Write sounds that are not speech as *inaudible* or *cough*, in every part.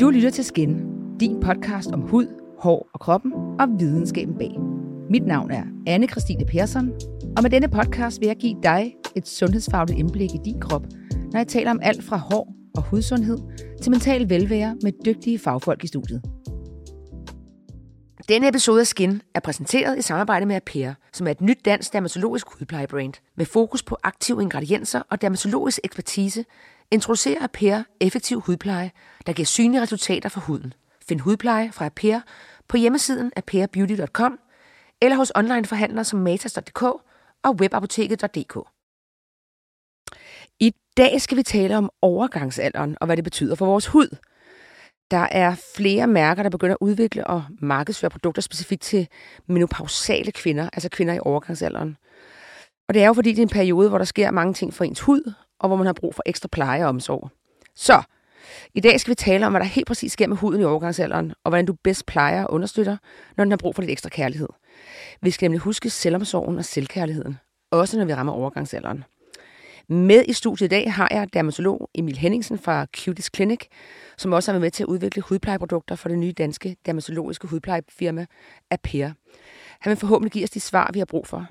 Du lytter til Skin, din podcast om hud, hår og kroppen og videnskaben bag. Mit navn er anne Christine Persson, og med denne podcast vil jeg give dig et sundhedsfagligt indblik i din krop, når jeg taler om alt fra hår og hudsundhed til mental velvære med dygtige fagfolk i studiet. Denne episode af Skin er præsenteret i samarbejde med Apea, som er et nyt dansk dermatologisk hudplejebrand med fokus på aktive ingredienser og dermatologisk ekspertise, introducerer Aper effektiv hudpleje, der giver synlige resultater for huden. Find hudpleje fra Aper på hjemmesiden aperbeauty.com eller hos onlineforhandlere som matas.dk og webapoteket.dk. I dag skal vi tale om overgangsalderen og hvad det betyder for vores hud. Der er flere mærker, der begynder at udvikle og markedsføre produkter specifikt til menopausale kvinder, altså kvinder i overgangsalderen. Og det er jo fordi, det er en periode, hvor der sker mange ting for ens hud, og hvor man har brug for ekstra pleje og omsorg. Så, i dag skal vi tale om, hvad der helt præcis sker med huden i overgangsalderen, og hvordan du bedst plejer og understøtter, når den har brug for lidt ekstra kærlighed. Vi skal nemlig huske selvomsorgen og selvkærligheden, også når vi rammer overgangsalderen. Med i studiet i dag har jeg dermatolog Emil Henningsen fra Cutis Clinic, som også har været med til at udvikle hudplejeprodukter for det nye danske dermatologiske hudplejefirma Apea. Han vil forhåbentlig give os de svar, vi har brug for.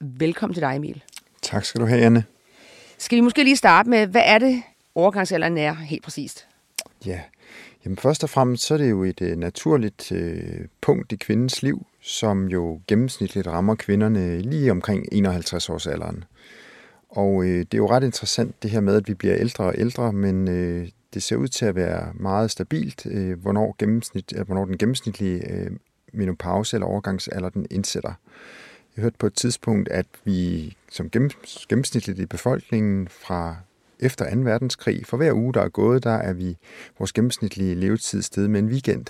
Velkommen til dig, Emil. Tak skal du have, Anne. Skal vi måske lige starte med, hvad er det, overgangsalderen er helt præcist? Ja, Jamen først og fremmest så er det jo et øh, naturligt øh, punkt i kvindens liv, som jo gennemsnitligt rammer kvinderne lige omkring 51 års alderen. Og øh, det er jo ret interessant det her med, at vi bliver ældre og ældre, men øh, det ser ud til at være meget stabilt, øh, hvornår, gennemsnit, øh, hvornår den gennemsnitlige øh, menopause eller overgangsalder den indsætter. Jeg hørte på et tidspunkt, at vi som gennemsnitligt i befolkningen fra efter 2. verdenskrig, for hver uge, der er gået, der er vi vores gennemsnitlige levetid sted med en weekend.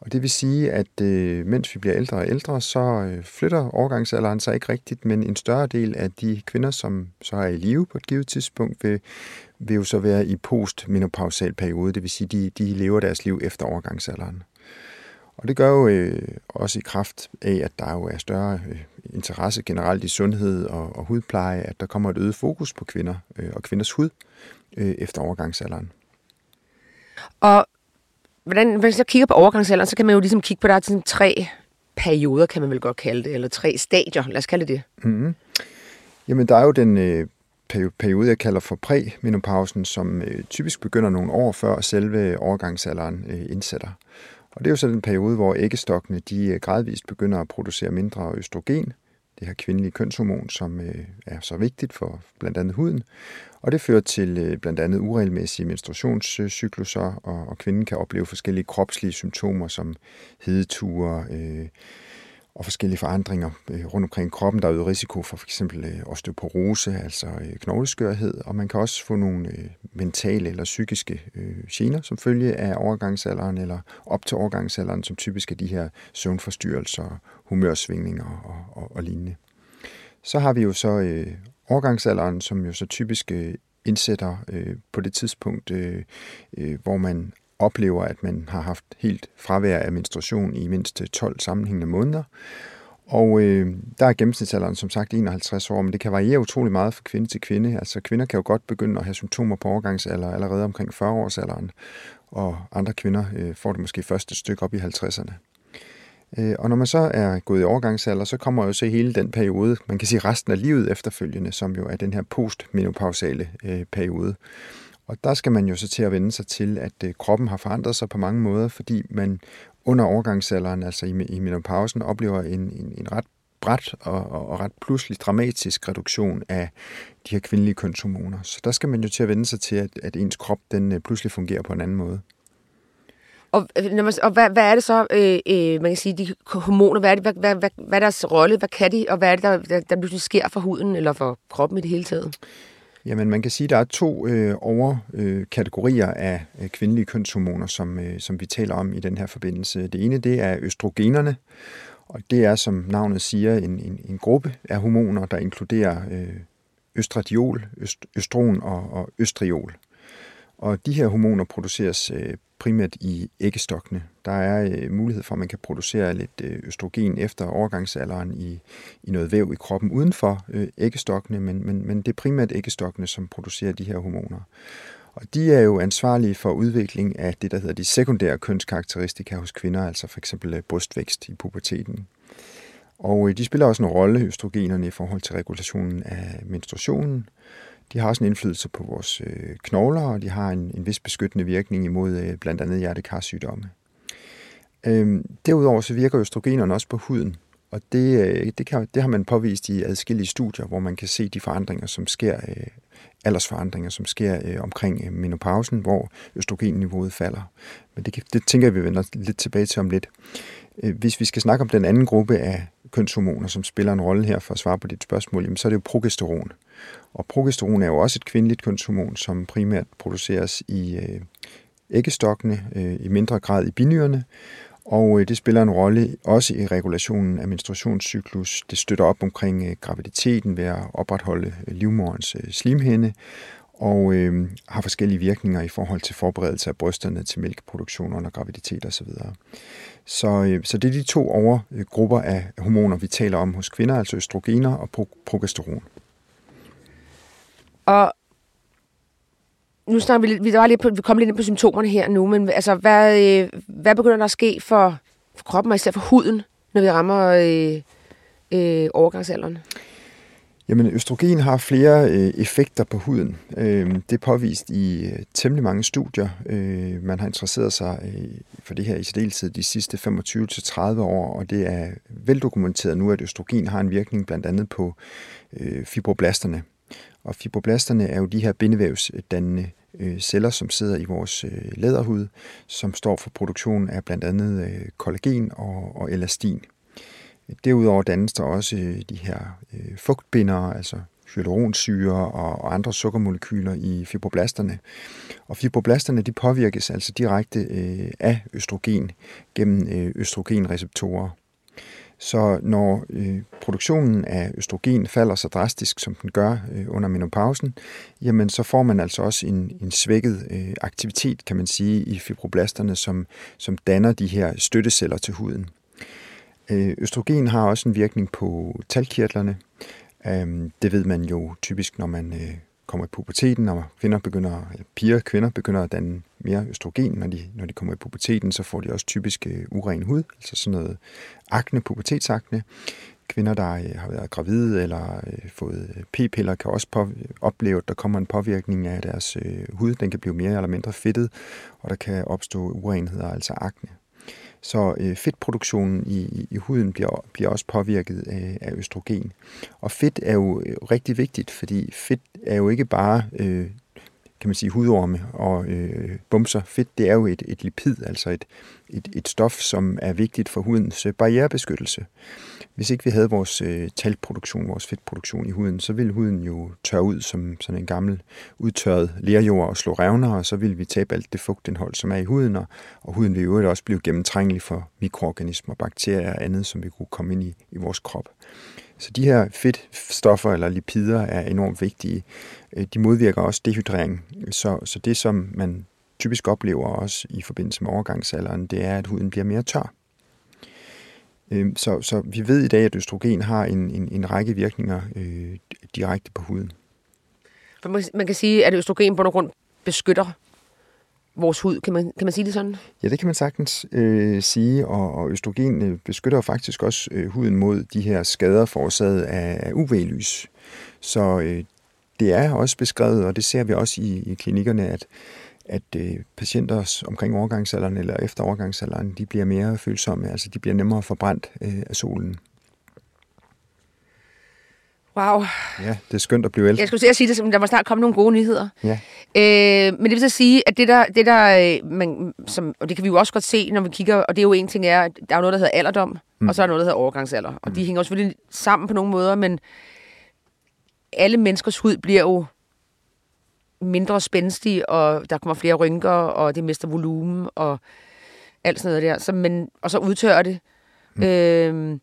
Og det vil sige, at øh, mens vi bliver ældre og ældre, så øh, flytter overgangsalderen sig ikke rigtigt, men en større del af de kvinder, som så er i live på et givet tidspunkt, vil, vil jo så være i postmenopausal periode, det vil sige, de, de lever deres liv efter overgangsalderen. Og det gør jo øh, også i kraft af, at der jo er større øh, interesse generelt i sundhed og, og hudpleje, at der kommer et øget fokus på kvinder øh, og kvinders hud øh, efter overgangsalderen. Og hvordan, hvis så kigger på overgangsalderen, så kan man jo ligesom kigge på, der er sådan tre perioder, kan man vel godt kalde det, eller tre stadier, lad os kalde det. Mm-hmm. Jamen, der er jo den øh, periode, jeg kalder for præmenopausen, som øh, typisk begynder nogle år før selve overgangsalderen øh, indsætter. Og det er jo så den periode, hvor æggestokkene de øh, gradvist begynder at producere mindre østrogen, det her kvindelige kønshormon, som øh, er så vigtigt for blandt andet huden. Og det fører til øh, blandt andet uregelmæssige menstruationscykluser, og, og kvinden kan opleve forskellige kropslige symptomer som hedeture, øh, og forskellige forandringer øh, rundt omkring kroppen. Der er øget risiko for f.eks. Øh, osteoporose, altså øh, knogleskørhed, og man kan også få nogle mentale eller psykiske gener som følge af overgangsalderen eller op til overgangsalderen, som typisk er de her søvnforstyrrelser, humørsvingninger og, og, og lignende. Så har vi jo så øh, overgangsalderen, som jo så typisk øh, indsætter øh, på det tidspunkt, øh, øh, hvor man oplever, at man har haft helt fravær af menstruation i mindst øh, 12 sammenhængende måneder. Og øh, der er gennemsnitsalderen som sagt 51 år, men det kan variere utrolig meget fra kvinde til kvinde. Altså kvinder kan jo godt begynde at have symptomer på overgangsalder allerede omkring 40-årsalderen, og andre kvinder øh, får det måske først et stykke op i 50'erne. Øh, og når man så er gået i overgangsalder, så kommer jo så hele den periode, man kan sige resten af livet efterfølgende, som jo er den her postmenopausale øh, periode. Og der skal man jo så til at vende sig til, at øh, kroppen har forandret sig på mange måder, fordi man under overgangsalderen, altså i, i menopausen, oplever en, en, en ret bræt og, og, og ret pludselig dramatisk reduktion af de her kvindelige kønshormoner. Så der skal man jo til at vende sig til, at, at ens krop den øh, pludselig fungerer på en anden måde. Og, øh, når man, og hvad, hvad er det så, øh, øh, man kan sige, de hormoner, hvad er, det, hvad, hvad, hvad, hvad er deres rolle, hvad kan de, og hvad er det, der, der, der pludselig sker for huden eller for kroppen i det hele taget? Jamen, man kan sige, at der er to øh, overkategorier øh, af øh, kvindelige kønshormoner, som, øh, som vi taler om i den her forbindelse. Det ene, det er østrogenerne, og det er, som navnet siger, en, en, en gruppe af hormoner, der inkluderer øh, østradiol, øst, østron og, og østriol. Og de her hormoner produceres øh, primært i æggestokkene. Der er øh, mulighed for, at man kan producere lidt øh, østrogen efter overgangsalderen i, i noget væv i kroppen uden for æggestokkene, men, men, men det er primært æggestokkene, som producerer de her hormoner. Og de er jo ansvarlige for udvikling af det, der hedder de sekundære kønskarakteristika hos kvinder, altså for eksempel brystvækst i puberteten. Og de spiller også en rolle, østrogenerne, i forhold til regulationen af menstruationen. De har også en indflydelse på vores øh, knogler, og de har en, en vis beskyttende virkning imod øh, blandt andet hjertekarsygdomme. Øhm, derudover så virker østrogenerne også på huden, og det, øh, det, kan, det har man påvist i adskillige studier, hvor man kan se de forandringer, som sker, øh, aldersforandringer, som sker øh, omkring øh, menopausen, hvor østrogenniveauet falder. Men det, det tænker jeg, vi vender lidt tilbage til om lidt. Hvis vi skal snakke om den anden gruppe af kønshormoner, som spiller en rolle her for at svare på dit spørgsmål, jamen, så er det jo progesteron. Og progesteron er jo også et kvindeligt kønshormon, som primært produceres i øh, æggestokkene, øh, i mindre grad i binyrerne, og øh, det spiller en rolle også i regulationen af menstruationscyklus. Det støtter op omkring øh, graviditeten ved at opretholde øh, livmorens øh, slimhinde, og øh, har forskellige virkninger i forhold til forberedelse af brysterne til mælkeproduktion under graviditet osv. Så, øh, så det er de to overgrupper af hormoner, vi taler om hos kvinder, altså østrogener og progesteron. Og nu snakker vi, vi, var lige på, vi kom lidt ind på symptomerne her nu, men altså, hvad, øh, hvad begynder der at ske for, for kroppen, og især for huden, når vi rammer øh, øh, overgangsalderen? Jamen, østrogen har flere øh, effekter på huden. Øh, det er påvist i øh, temmelig mange studier. Øh, man har interesseret sig øh, for det her i særdeleshed de sidste 25-30 år, og det er veldokumenteret nu, at østrogen har en virkning blandt andet på øh, fibroblasterne, og fibroblasterne er jo de her bindevævsdannende øh, celler, som sidder i vores øh, læderhud, som står for produktionen af blandt andet øh, kollagen og, og elastin. Derudover dannes der også øh, de her øh, fugtbindere, altså hyaluronsyre og, og andre sukkermolekyler i fibroblasterne. Og fibroblasterne de påvirkes altså direkte øh, af østrogen gennem øh, østrogenreceptorer. Så når øh, produktionen af østrogen falder så drastisk, som den gør øh, under menopausen, jamen så får man altså også en, en svækket øh, aktivitet, kan man sige, i fibroblasterne, som, som danner de her støtteceller til huden. Øh, østrogen har også en virkning på talkirtlerne. Øh, det ved man jo typisk, når man øh, kommer i puberteten, og kvinder begynder, piger kvinder begynder at danne mere østrogen, når de, når de kommer i puberteten, så får de også typisk øh, uren hud, altså sådan noget akne, pubertetsakne. Kvinder, der øh, har været gravide eller øh, fået p-piller, kan også på, opleve, at der kommer en påvirkning af deres hud. Den kan blive mere eller mindre fedtet, og der kan opstå urenheder, altså akne. Så øh, fedtproduktionen i, i, i huden bliver, bliver også påvirket af, af østrogen. Og fedt er jo øh, rigtig vigtigt, fordi fedt er jo ikke bare øh, kan man sige, hudorme og øh, bumser. Fedt, det er jo et, et lipid, altså et, et, et stof, som er vigtigt for hudens øh, barrierebeskyttelse. Hvis ikke vi havde vores øh, talproduktion, vores fedtproduktion i huden, så ville huden jo tørre ud som sådan en gammel udtørret lerjord og slå revner, og så ville vi tabe alt det fugtindhold, som er i huden, og, og huden ville jo også blive gennemtrængelig for mikroorganismer, bakterier og andet, som vi kunne komme ind i, i vores krop. Så de her fedtstoffer eller lipider er enormt vigtige. Øh, de modvirker også dehydrering. Så, så det, som man typisk oplever også i forbindelse med overgangsalderen, det er, at huden bliver mere tør. Øhm, så, så vi ved i dag, at østrogen har en, en, en række virkninger øh, direkte på huden. Man kan sige, at østrogen på nogen grund beskytter vores hud. Kan man, kan man sige det sådan? Ja, det kan man sagtens øh, sige, og, og østrogen øh, beskytter faktisk også øh, huden mod de her skader forårsaget af, af UV-lys. Så øh, det er også beskrevet, og det ser vi også i, i klinikkerne, at, at øh, patienter omkring overgangsalderen eller efter overgangsalderen, de bliver mere følsomme, altså de bliver nemmere forbrændt øh, af solen. Wow. Ja, det er skønt at blive ældre. Jeg skulle at sige det, der må snart komme nogle gode nyheder. Ja. Øh, men det vil så sige, at det der, det der øh, man, som, og det kan vi jo også godt se, når vi kigger, og det er jo en ting er, at der er noget, der hedder alderdom, mm. og så er der noget, der hedder overgangsalder. Og mm. de hænger jo selvfølgelig sammen på nogle måder, men alle menneskers hud bliver jo mindre spændstig, og der kommer flere rynker, og det mister volumen, og alt sådan noget der. Så, men, og så udtørrer det. Mm. Øh,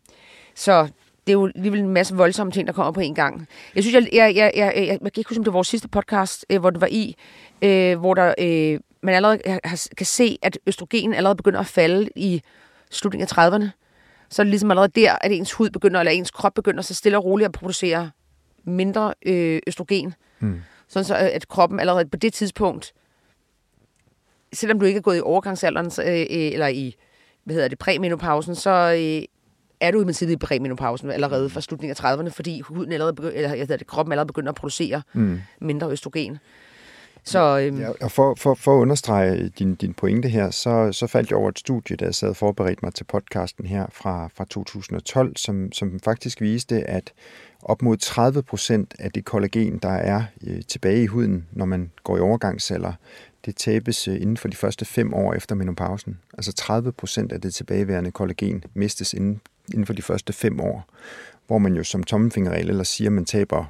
så det er jo alligevel en masse voldsomme ting, der kommer på en gang. Jeg synes, jeg, jeg, jeg, jeg, jeg, jeg kan ikke huske, om det var vores sidste podcast, øh, hvor det var i, øh, hvor der, øh, man allerede har, kan se, at østrogen allerede begynder at falde i slutningen af 30'erne. Så er det ligesom allerede der, at ens hud begynder, eller ens krop begynder så stille og roligt at producere mindre øh, østrogen. Mm. Sådan så, at kroppen allerede på det tidspunkt selvom du ikke er gået i overgangsalderen, så, øh, eller i, hvad hedder det, præmenopausen, så øh, er du i princippet i præmenopausen allerede fra slutningen af 30'erne, fordi huden allerede begy- eller, jeg det, kroppen allerede begynder at producere mm. mindre østrogen. Så, øhm, ja, og for, for, for at understrege din, din pointe her, så, så faldt jeg over et studie, der jeg sad og forberedte mig til podcasten her fra, fra 2012, som, som faktisk viste, at op mod 30 procent af det kollagen, der er øh, tilbage i huden, når man går i overgangsceller, det tabes øh, inden for de første fem år efter menopausen. Altså 30 procent af det tilbageværende kollagen mistes inden, inden for de første fem år, hvor man jo som tommelfingerregel ellers siger, at man taber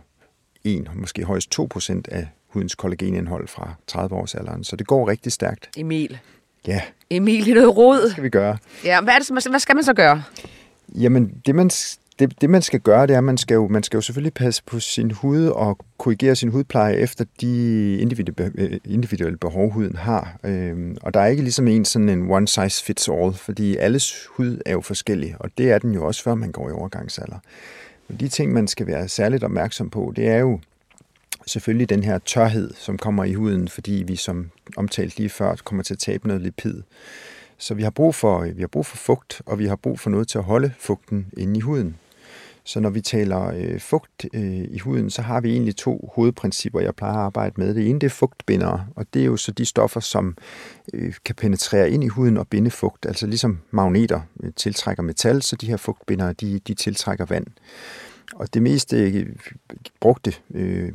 1, måske højst 2 procent af hudens kollagenindhold fra 30 års alderen. Så det går rigtig stærkt. Emil. Ja. Emil, det er noget råd. Hvad skal vi gøre? Ja, hvad, er det, hvad skal man så gøre? Jamen, det man, det, det man skal gøre, det er, at man skal, jo, man skal jo selvfølgelig passe på sin hud og korrigere sin hudpleje efter de øh, individuelle, behov, huden har. Øhm, og der er ikke ligesom en sådan en one size fits all, fordi alles hud er jo forskellig, og det er den jo også, før man går i overgangsalder. Men de ting, man skal være særligt opmærksom på, det er jo selvfølgelig den her tørhed, som kommer i huden, fordi vi, som omtalt lige før, kommer til at tabe noget lipid. Så vi har brug for, øh, vi har brug for fugt, og vi har brug for noget til at holde fugten inde i huden. Så når vi taler øh, fugt øh, i huden, så har vi egentlig to hovedprincipper, jeg plejer at arbejde med. Det ene det er fugtbindere, og det er jo så de stoffer, som øh, kan penetrere ind i huden og binde fugt. Altså ligesom magneter øh, tiltrækker metal, så de her fugtbindere, de, de tiltrækker vand. Og det mest øh, brugte øh,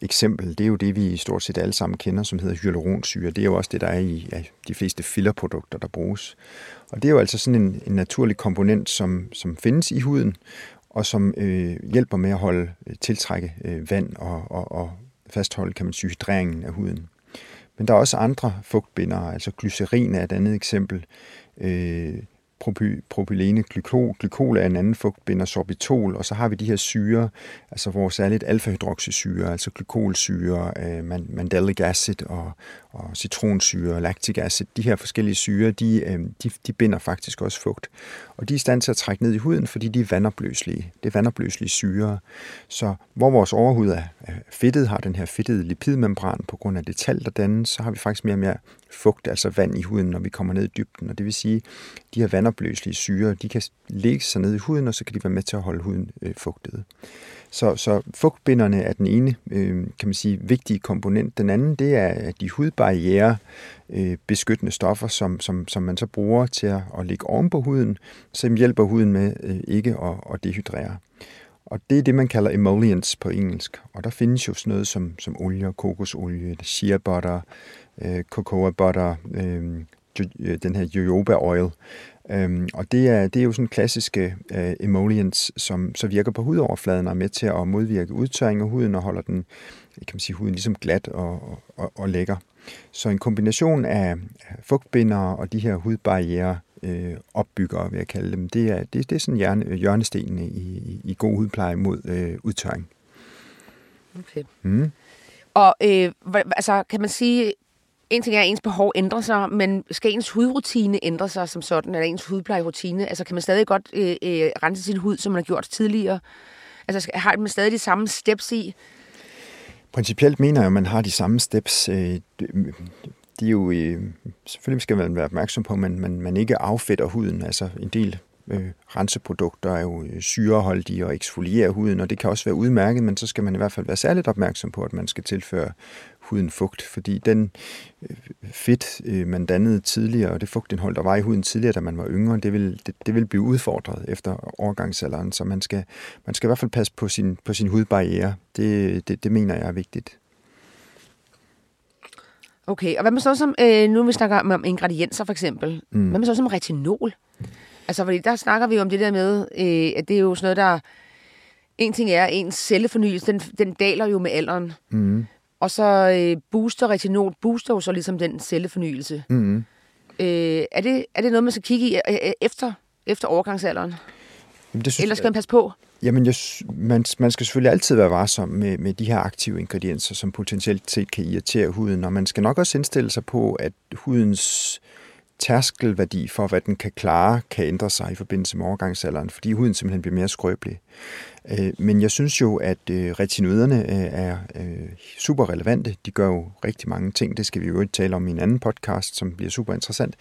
eksempel, det er jo det, vi stort set alle sammen kender, som hedder hyaluronsyre. Det er jo også det, der er i ja, de fleste fillerprodukter, der bruges. Og det er jo altså sådan en, en naturlig komponent, som, som findes i huden, og som øh, hjælper med at holde øh, tiltrække øh, vand og, og, og fastholde, kan man sige, hydreringen af huden. Men der er også andre fugtbindere, altså glycerin er et andet eksempel. Øh, propylene glykol, glykol er en anden fugtbinder, sorbitol, og så har vi de her syre, altså hvor særligt alfa-hydroxysyre, altså glykolsyre, øh, mandelic acid og, og citronsyre, lactic acid, de her forskellige syre, de, øh, de, de binder faktisk også fugt. Og de er i stand til at trække ned i huden, fordi de er vandopløselige. Det er vandopløselige syre. Så hvor vores overhud er fedtet, har den her fedtede lipidmembran på grund af det tal, der dannes, så har vi faktisk mere og mere fugt, altså vand i huden, når vi kommer ned i dybden. Og det vil sige, de her vandopløselige syre, de kan lægge sig ned i huden, og så kan de være med til at holde huden øh, fugtet. Så, så fugtbinderne er den ene, øh, kan man sige, vigtige komponent. Den anden, det er de hudbarriere øh, beskyttende stoffer, som, som, som man så bruger til at, at lægge oven på huden, som hjælper huden med øh, ikke at, at dehydrere. Og det er det, man kalder emollients på engelsk. Og der findes jo sådan noget som, som olie, kokosolie, shea butter, øh, cocoa butter, øh, øh den her jojoba oil. Øhm, og det er, det er jo sådan klassiske øh, emollients, som så virker på hudoverfladen og er med til at modvirke udtørring af huden og holder den, kan man sige, huden ligesom glat og, og, og lækker. Så en kombination af fugtbindere og de her hudbarriere øh, opbyggere, vil jeg kalde dem, det er, det, det er sådan hjørne, hjørnestenene i, i, i god hudpleje mod øh, udtørring. Okay. Mm. Og øh, altså, kan man sige, en ting er, at ens behov ændrer sig, men skal ens hudrutine ændre sig som sådan, eller ens hudplejerutine? Altså kan man stadig godt øh, øh, rense sin hud, som man har gjort tidligere? Altså har man stadig de samme steps i? Principielt mener jeg, at man har de samme steps. Øh, de er jo, øh, selvfølgelig skal man være opmærksom på, at man, man, man ikke affedter huden. Altså en del øh, renseprodukter er jo øh, syreholdige og eksfolierer huden, og det kan også være udmærket, men så skal man i hvert fald være særligt opmærksom på, at man skal tilføre huden fugt, fordi den øh, fedt, øh, man dannede tidligere, og det fugtindhold, der var i huden tidligere, da man var yngre, det vil, det, det vil blive udfordret efter overgangsalderen, så man skal, man skal i hvert fald passe på sin, på sin hudbarriere. Det, det, det mener jeg er vigtigt. Okay, og hvad med så som, øh, nu vi snakker om ingredienser for eksempel, mm. hvad med så som retinol? Altså, fordi der snakker vi jo om det der med, øh, at det er jo sådan noget, der... En ting er, at ens cellefornyelse, den, den daler jo med alderen. Mm. Og så øh, booster retinol, booster jo så ligesom den cellefornyelse. Mm. Øh, er, det, er det noget, man skal kigge i øh, efter, efter overgangsalderen? Jamen, det synes, Eller skal man passe på? Jamen, jeg, man, man skal selvfølgelig altid være varsom med, med de her aktive ingredienser, som potentielt set kan irritere huden, og man skal nok også indstille sig på, at hudens tærskelværdi for, hvad den kan klare, kan ændre sig i forbindelse med overgangsalderen, fordi huden simpelthen bliver mere skrøbelig. Øh, men jeg synes jo, at øh, retinoiderne øh, er super relevante. De gør jo rigtig mange ting. Det skal vi jo ikke tale om i en anden podcast, som bliver super interessant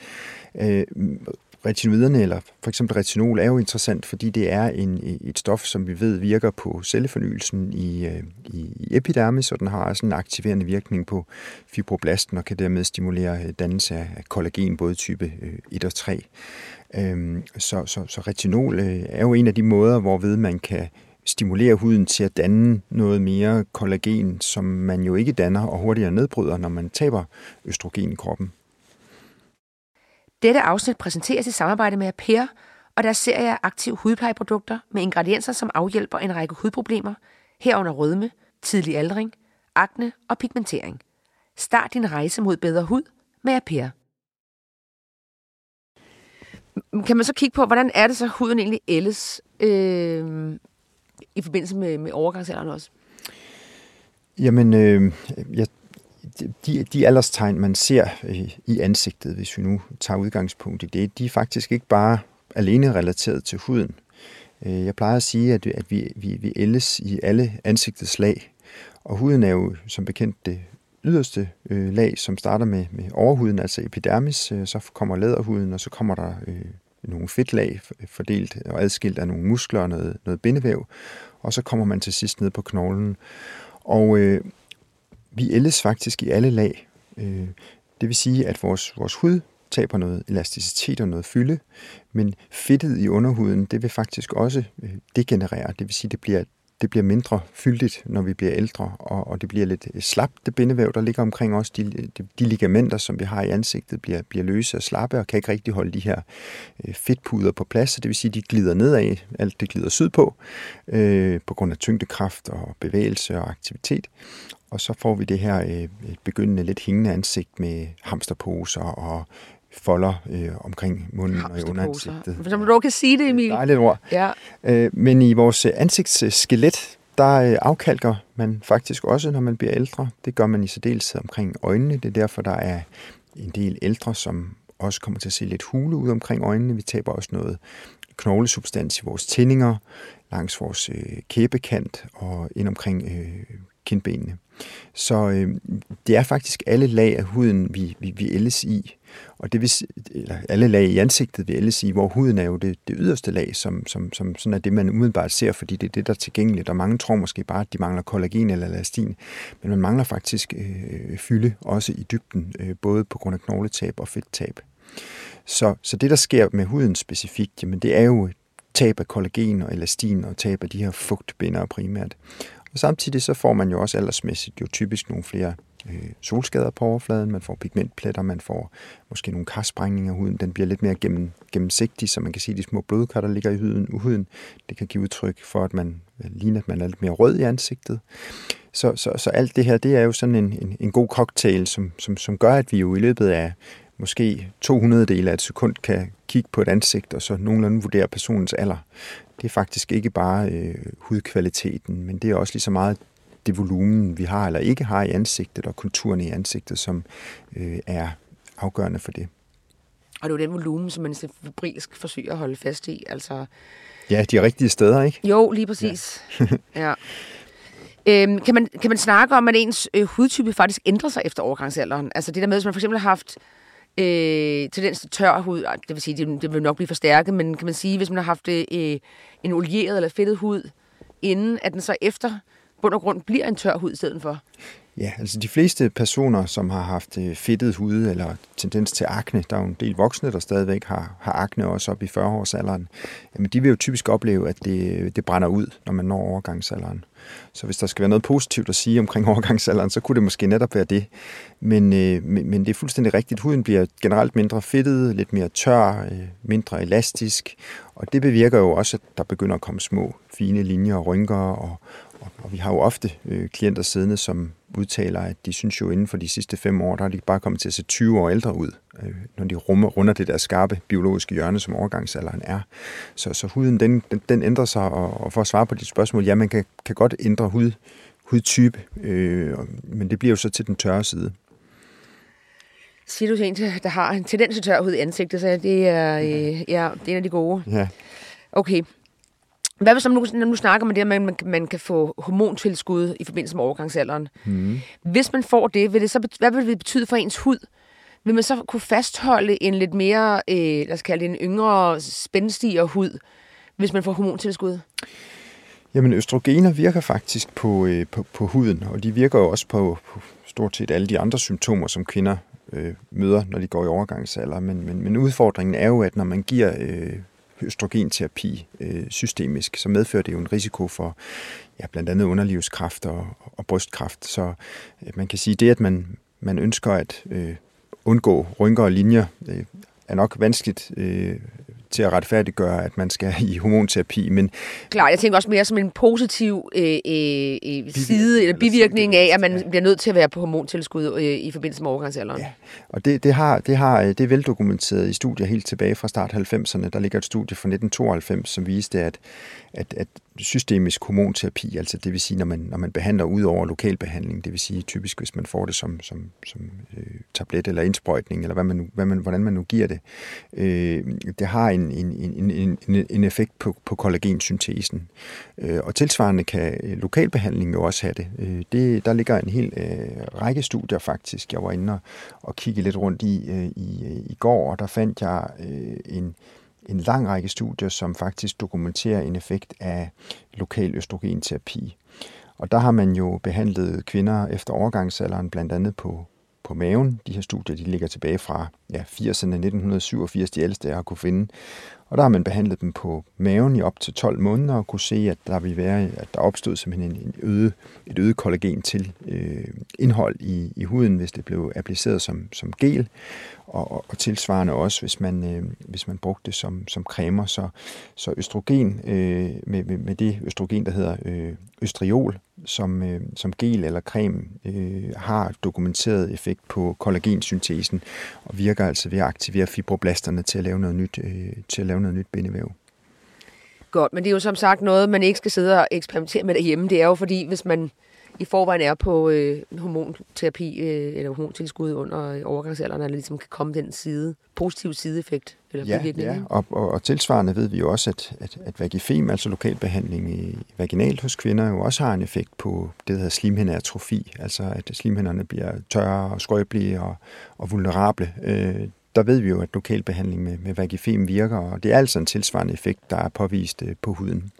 retinoiderne, eller for eksempel retinol, er jo interessant, fordi det er en, et stof, som vi ved virker på cellefornyelsen i, øh, i, epidermis, og den har også en aktiverende virkning på fibroblasten, og kan dermed stimulere øh, dannelse af kollagen, både type øh, 1 og 3. Øhm, så, så, så retinol er jo en af de måder, hvorved man kan stimulere huden til at danne noget mere kollagen, som man jo ikke danner og hurtigere nedbryder, når man taber østrogen i kroppen. Dette afsnit præsenteres i samarbejde med Per og deres serie af aktive hudplejeprodukter med ingredienser, som afhjælper en række hudproblemer, herunder rødme, tidlig aldring, akne og pigmentering. Start din rejse mod bedre hud med Per. Kan man så kigge på, hvordan er det så, huden egentlig ældes øh, i forbindelse med, med overgangsalderen også? Jamen, øh, jeg de, de alderstegn, man ser øh, i ansigtet, hvis vi nu tager udgangspunkt i det, de er faktisk ikke bare alene relateret til huden. Øh, jeg plejer at sige, at, at vi, vi, vi ældes i alle ansigtets lag, og huden er jo som bekendt det yderste øh, lag, som starter med, med overhuden, altså epidermis, øh, så kommer læderhuden, og så kommer der øh, nogle fedtlag fordelt og adskilt af nogle muskler og noget, noget bindevæv, og så kommer man til sidst ned på knoglen. Og øh, vi ældes faktisk i alle lag. Øh, det vil sige, at vores, vores hud taber noget elasticitet og noget fylde, men fedtet i underhuden, det vil faktisk også øh, degenerere. Det vil sige, det bliver det bliver mindre fyldigt, når vi bliver ældre, og, og det bliver lidt øh, slapt, det bindevæv, der ligger omkring os. De, de, de ligamenter, som vi har i ansigtet, bliver, bliver løse og slappe, og kan ikke rigtig holde de her øh, fedtpuder på plads, så det vil sige, at de glider nedad, alt det glider sydpå, øh, på grund af tyngdekraft og bevægelse og aktivitet. Og så får vi det her øh, begyndende lidt hængende ansigt med hamsterposer og folder øh, omkring munden og i underansigtet. Som du kan sige det, Emil. Dejligt ord. Ja. Øh, men i vores ansigtsskelet, der øh, afkalker man faktisk også, når man bliver ældre. Det gør man i særdeleshed omkring øjnene. Det er derfor, der er en del ældre, som også kommer til at se lidt hule ud omkring øjnene. Vi taber også noget knoglesubstans i vores tændinger, langs vores øh, kæbekant og ind omkring øh, kindbenene. Så øh, det er faktisk alle lag af huden, vi, vi, vi ældes i. Og det vil, eller alle lag i ansigtet vi ældes i, hvor huden er jo det, det yderste lag, som, som, som sådan er det, man umiddelbart ser, fordi det er det, der er tilgængeligt. Og mange tror måske bare, at de mangler kollagen eller elastin, men man mangler faktisk øh, fylde også i dybden, øh, både på grund af knogletab og fedttab. Så, så det, der sker med huden specifikt, jamen det er jo tab af kollagen og elastin og tab af de her fugtbindere primært. Og samtidig så får man jo også aldersmæssigt jo typisk nogle flere øh, solskader på overfladen, man får pigmentpletter, man får måske nogle karsprængninger af huden, den bliver lidt mere gennem, gennemsigtig, så man kan se de små blodkar, der ligger i huden, huden. Det kan give udtryk for, at man øh, ligner, at man er lidt mere rød i ansigtet. Så, så, så alt det her, det er jo sådan en, en, en god cocktail, som, som, som gør, at vi jo i løbet af måske 200 dele af et sekund kan kigge på et ansigt, og så nogenlunde vurdere personens alder. Det er faktisk ikke bare øh, hudkvaliteten, men det er også lige så meget det volumen, vi har eller ikke har i ansigtet, og konturen i ansigtet, som øh, er afgørende for det. Og det er jo den volumen, som man så febrilsk forsøger at holde fast i. Altså... Ja, de rigtige steder, ikke? Jo, lige præcis. Ja. ja. Øhm, kan, man, kan man snakke om, at ens øh, hudtype faktisk ændrer sig efter overgangsalderen? Altså det der med, hvis man for eksempel har haft øh, tendens til tør hud, det vil sige, det, det vil nok blive forstærket, men kan man sige, hvis man har haft øh, en olieret eller fedtet hud, inden at den så efter bund og grund bliver en tør hud i stedet for? Ja, altså de fleste personer, som har haft øh, fedtet hud eller tendens til akne, der er jo en del voksne, der stadigvæk har, har akne også op i 40-årsalderen, jamen de vil jo typisk opleve, at det, øh, det brænder ud, når man når overgangsalderen. Så hvis der skal være noget positivt at sige omkring *laughs* overgangsalderen, så kunne det måske netop være det. Men, øh, men, men det er fuldstændig rigtigt. Huden bliver generelt mindre fedtet, lidt mere tør, øh, mindre elastisk, og det bevirker jo også, at der begynder at komme små, fine linjer og rynker, og, og, og vi har jo ofte øh, klienter siddende, som udtaler, at de synes jo inden for de sidste fem år, der er de bare kommet til at se 20 år ældre ud, øh, når de rummer, runder det der skarpe biologiske hjørne, som overgangsalderen er. Så, så huden, den, den, den ændrer sig, og, og for at svare på dit spørgsmål, ja, man kan, kan godt ændre hud, hudtype, øh, men det bliver jo så til den tørre side. Siger du til en, der har en tendens til tørhud i ansigtet, så det er, øh, ja, det er en af de gode. Ja. Okay. Hvad hvis nu, når nu snakker man det, at man, man, man kan få hormontilskud i forbindelse med overgangsalderen? Mm. Hvis man får det, vil det så, hvad vil det betyde for ens hud? Vil man så kunne fastholde en lidt mere, øh, lad os kalde det en yngre, spændstigere hud, hvis man får hormontilskud? Jamen, østrogener virker faktisk på, øh, på, på huden, og de virker jo også på, på stort set alle de andre symptomer, som kvinder øh, møder, når de går i overgangsalder. Men, men, men udfordringen er jo, at når man giver øh, østrogenterapi øh, systemisk, så medfører det jo en risiko for ja, blandt andet underlivskræft og, og brystkræft. Så øh, man kan sige, det, at man, man ønsker at øh, undgå rynker og linjer, øh, er nok vanskeligt øh, til at retfærdiggøre, at man skal i hormonterapi. Men Klart, jeg tænker også mere som en positiv øh, øh, side eller bivirkning af, at man bliver nødt til at være på hormontilskud øh, i forbindelse med overgangsalderen. Ja, og det, det, har, det, har, det er veldokumenteret i studier helt tilbage fra start 90'erne. Der ligger et studie fra 1992, som viste, at, at, at systemisk hormonterapi, altså det vil sige, når man, når man behandler ud over lokalbehandling, det vil sige typisk, hvis man får det som, som, som øh, tablet eller indsprøjtning, eller hvad man nu, hvad man, hvordan man nu giver det, øh, det har en, en, en, en, en effekt på, på kollagensyntesen. Øh, og tilsvarende kan øh, lokalbehandling jo også have det. Øh, det der ligger en hel øh, række studier faktisk, jeg var inde og, og kigge lidt rundt i, øh, i, øh, i går, og der fandt jeg øh, en en lang række studier, som faktisk dokumenterer en effekt af lokal østrogenterapi. Og der har man jo behandlet kvinder efter overgangsalderen, blandt andet på, på maven. De her studier de ligger tilbage fra ja, 80'erne, 1987, de ældste jeg har kunne finde. Og der har man behandlet dem på maven i op til 12 måneder og kunne se, at der vil være, at der opstod simpelthen en øde, et øget kollagen til øh, indhold i, i huden, hvis det blev appliceret som, som gel og, og, og tilsvarende også, hvis man, øh, hvis man brugte det som, som cremer. Så, så østrogen, øh, med, med, med det østrogen, der hedder øh, østriol, som, øh, som gel eller creme, øh, har dokumenteret effekt på kollagensyntesen, og virker altså ved at aktivere fibroblasterne til at lave noget nyt, øh, til at lave noget nyt bindevæv. Godt, men det er jo som sagt noget, man ikke skal sidde og eksperimentere med derhjemme. Det er jo fordi, hvis man i forvejen er på øh, hormonterapi øh, eller hormontilskud under overgangsalderen, eller ligesom kan komme den side, positiv sideeffekt. Eller ja, ja. Og, og, og tilsvarende ved vi jo også, at, at, at vagifem, altså lokalbehandling i vaginalt hos kvinder, jo også har en effekt på det, der hedder slimhindeatrofi, altså at slimhinderne bliver tørre og skrøbelige og, og vulnerable. Øh, der ved vi jo, at lokalbehandling med, med vagifem virker, og det er altså en tilsvarende effekt, der er påvist øh, på huden.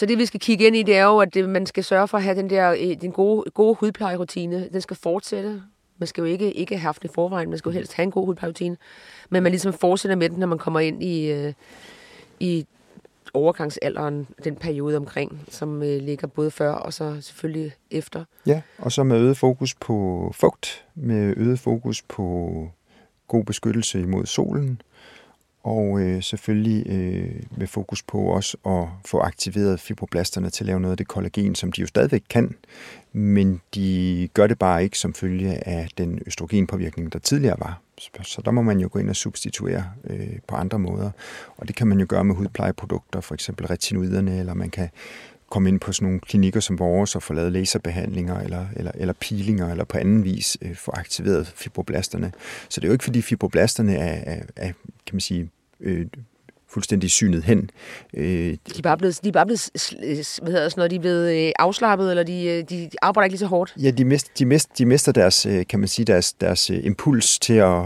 Så det, vi skal kigge ind i, det er jo, at det, man skal sørge for at have den der øh, den gode, gode hudplejerutine. Den skal fortsætte. Man skal jo ikke, ikke have haft det i forvejen. Man skal jo helst have en god hudplejerutine. Men man ligesom fortsætter med den, når man kommer ind i, øh, i overgangsalderen, den periode omkring, som øh, ligger både før og så selvfølgelig efter. Ja, og så med øget fokus på fugt, med øget fokus på god beskyttelse imod solen, og øh, selvfølgelig øh, med fokus på også at få aktiveret fibroblasterne til at lave noget af det kollagen, som de jo stadigvæk kan, men de gør det bare ikke som følge af den østrogenpåvirkning, der tidligere var. Så der må man jo gå ind og substituere øh, på andre måder, og det kan man jo gøre med hudplejeprodukter, for eksempel retinoiderne, eller man kan komme ind på sådan nogle klinikker som vores og få lavet laserbehandlinger eller, eller, eller peelinger eller på anden vis øh, få aktiveret fibroblasterne. Så det er jo ikke fordi fibroblasterne er, er, er kan man sige, øh, fuldstændig synet hen. Øh, de er bare blevet, de er bare blevet hvad hedder sådan noget, de er blevet øh, afslappet, eller de, øh, de arbejder ikke lige så hårdt? Ja, de, mist, de, mist, de mister deres, øh, kan man sige, deres, deres impuls til at,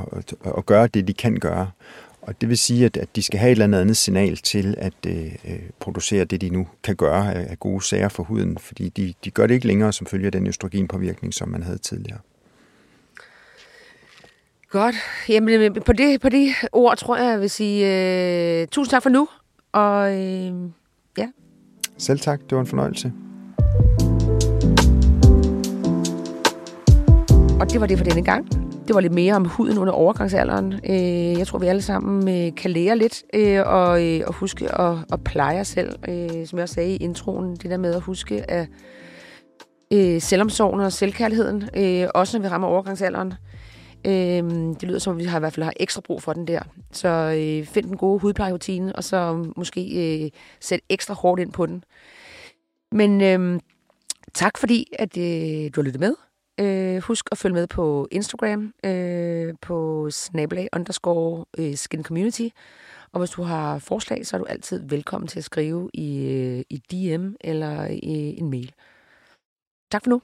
at gøre det, de kan gøre. Og det vil sige, at, at de skal have et eller andet, andet signal til at øh, producere det, de nu kan gøre af, af gode sager for huden, fordi de, de gør det ikke længere som følge af den østrogenpåvirkning, som man havde tidligere. Godt. Jamen, på det, på det ord tror jeg, jeg vil sige øh, tusind tak for nu. Og øh, ja. Selv tak. Det var en fornøjelse. Og det var det for denne gang. Det var lidt mere om huden under overgangsalderen. Øh, jeg tror, vi alle sammen øh, kan lære lidt øh, og, øh, og huske at, at pleje os selv. Øh, som jeg også sagde i introen, det der med at huske at øh, selvomsorgen og selvkærligheden, også når vi rammer overgangsalderen. det lyder som, at vi har i hvert fald har ekstra brug for den der. Så find den gode hudplejerutine, og så måske sæt ekstra hårdt ind på den. Men tak fordi, at du har lyttet med. Øh, husk at følge med på Instagram, øh, på snabelag underscore øh, skin community. Og hvis du har forslag, så er du altid velkommen til at skrive i, øh, i DM eller i en mail. Tak for nu.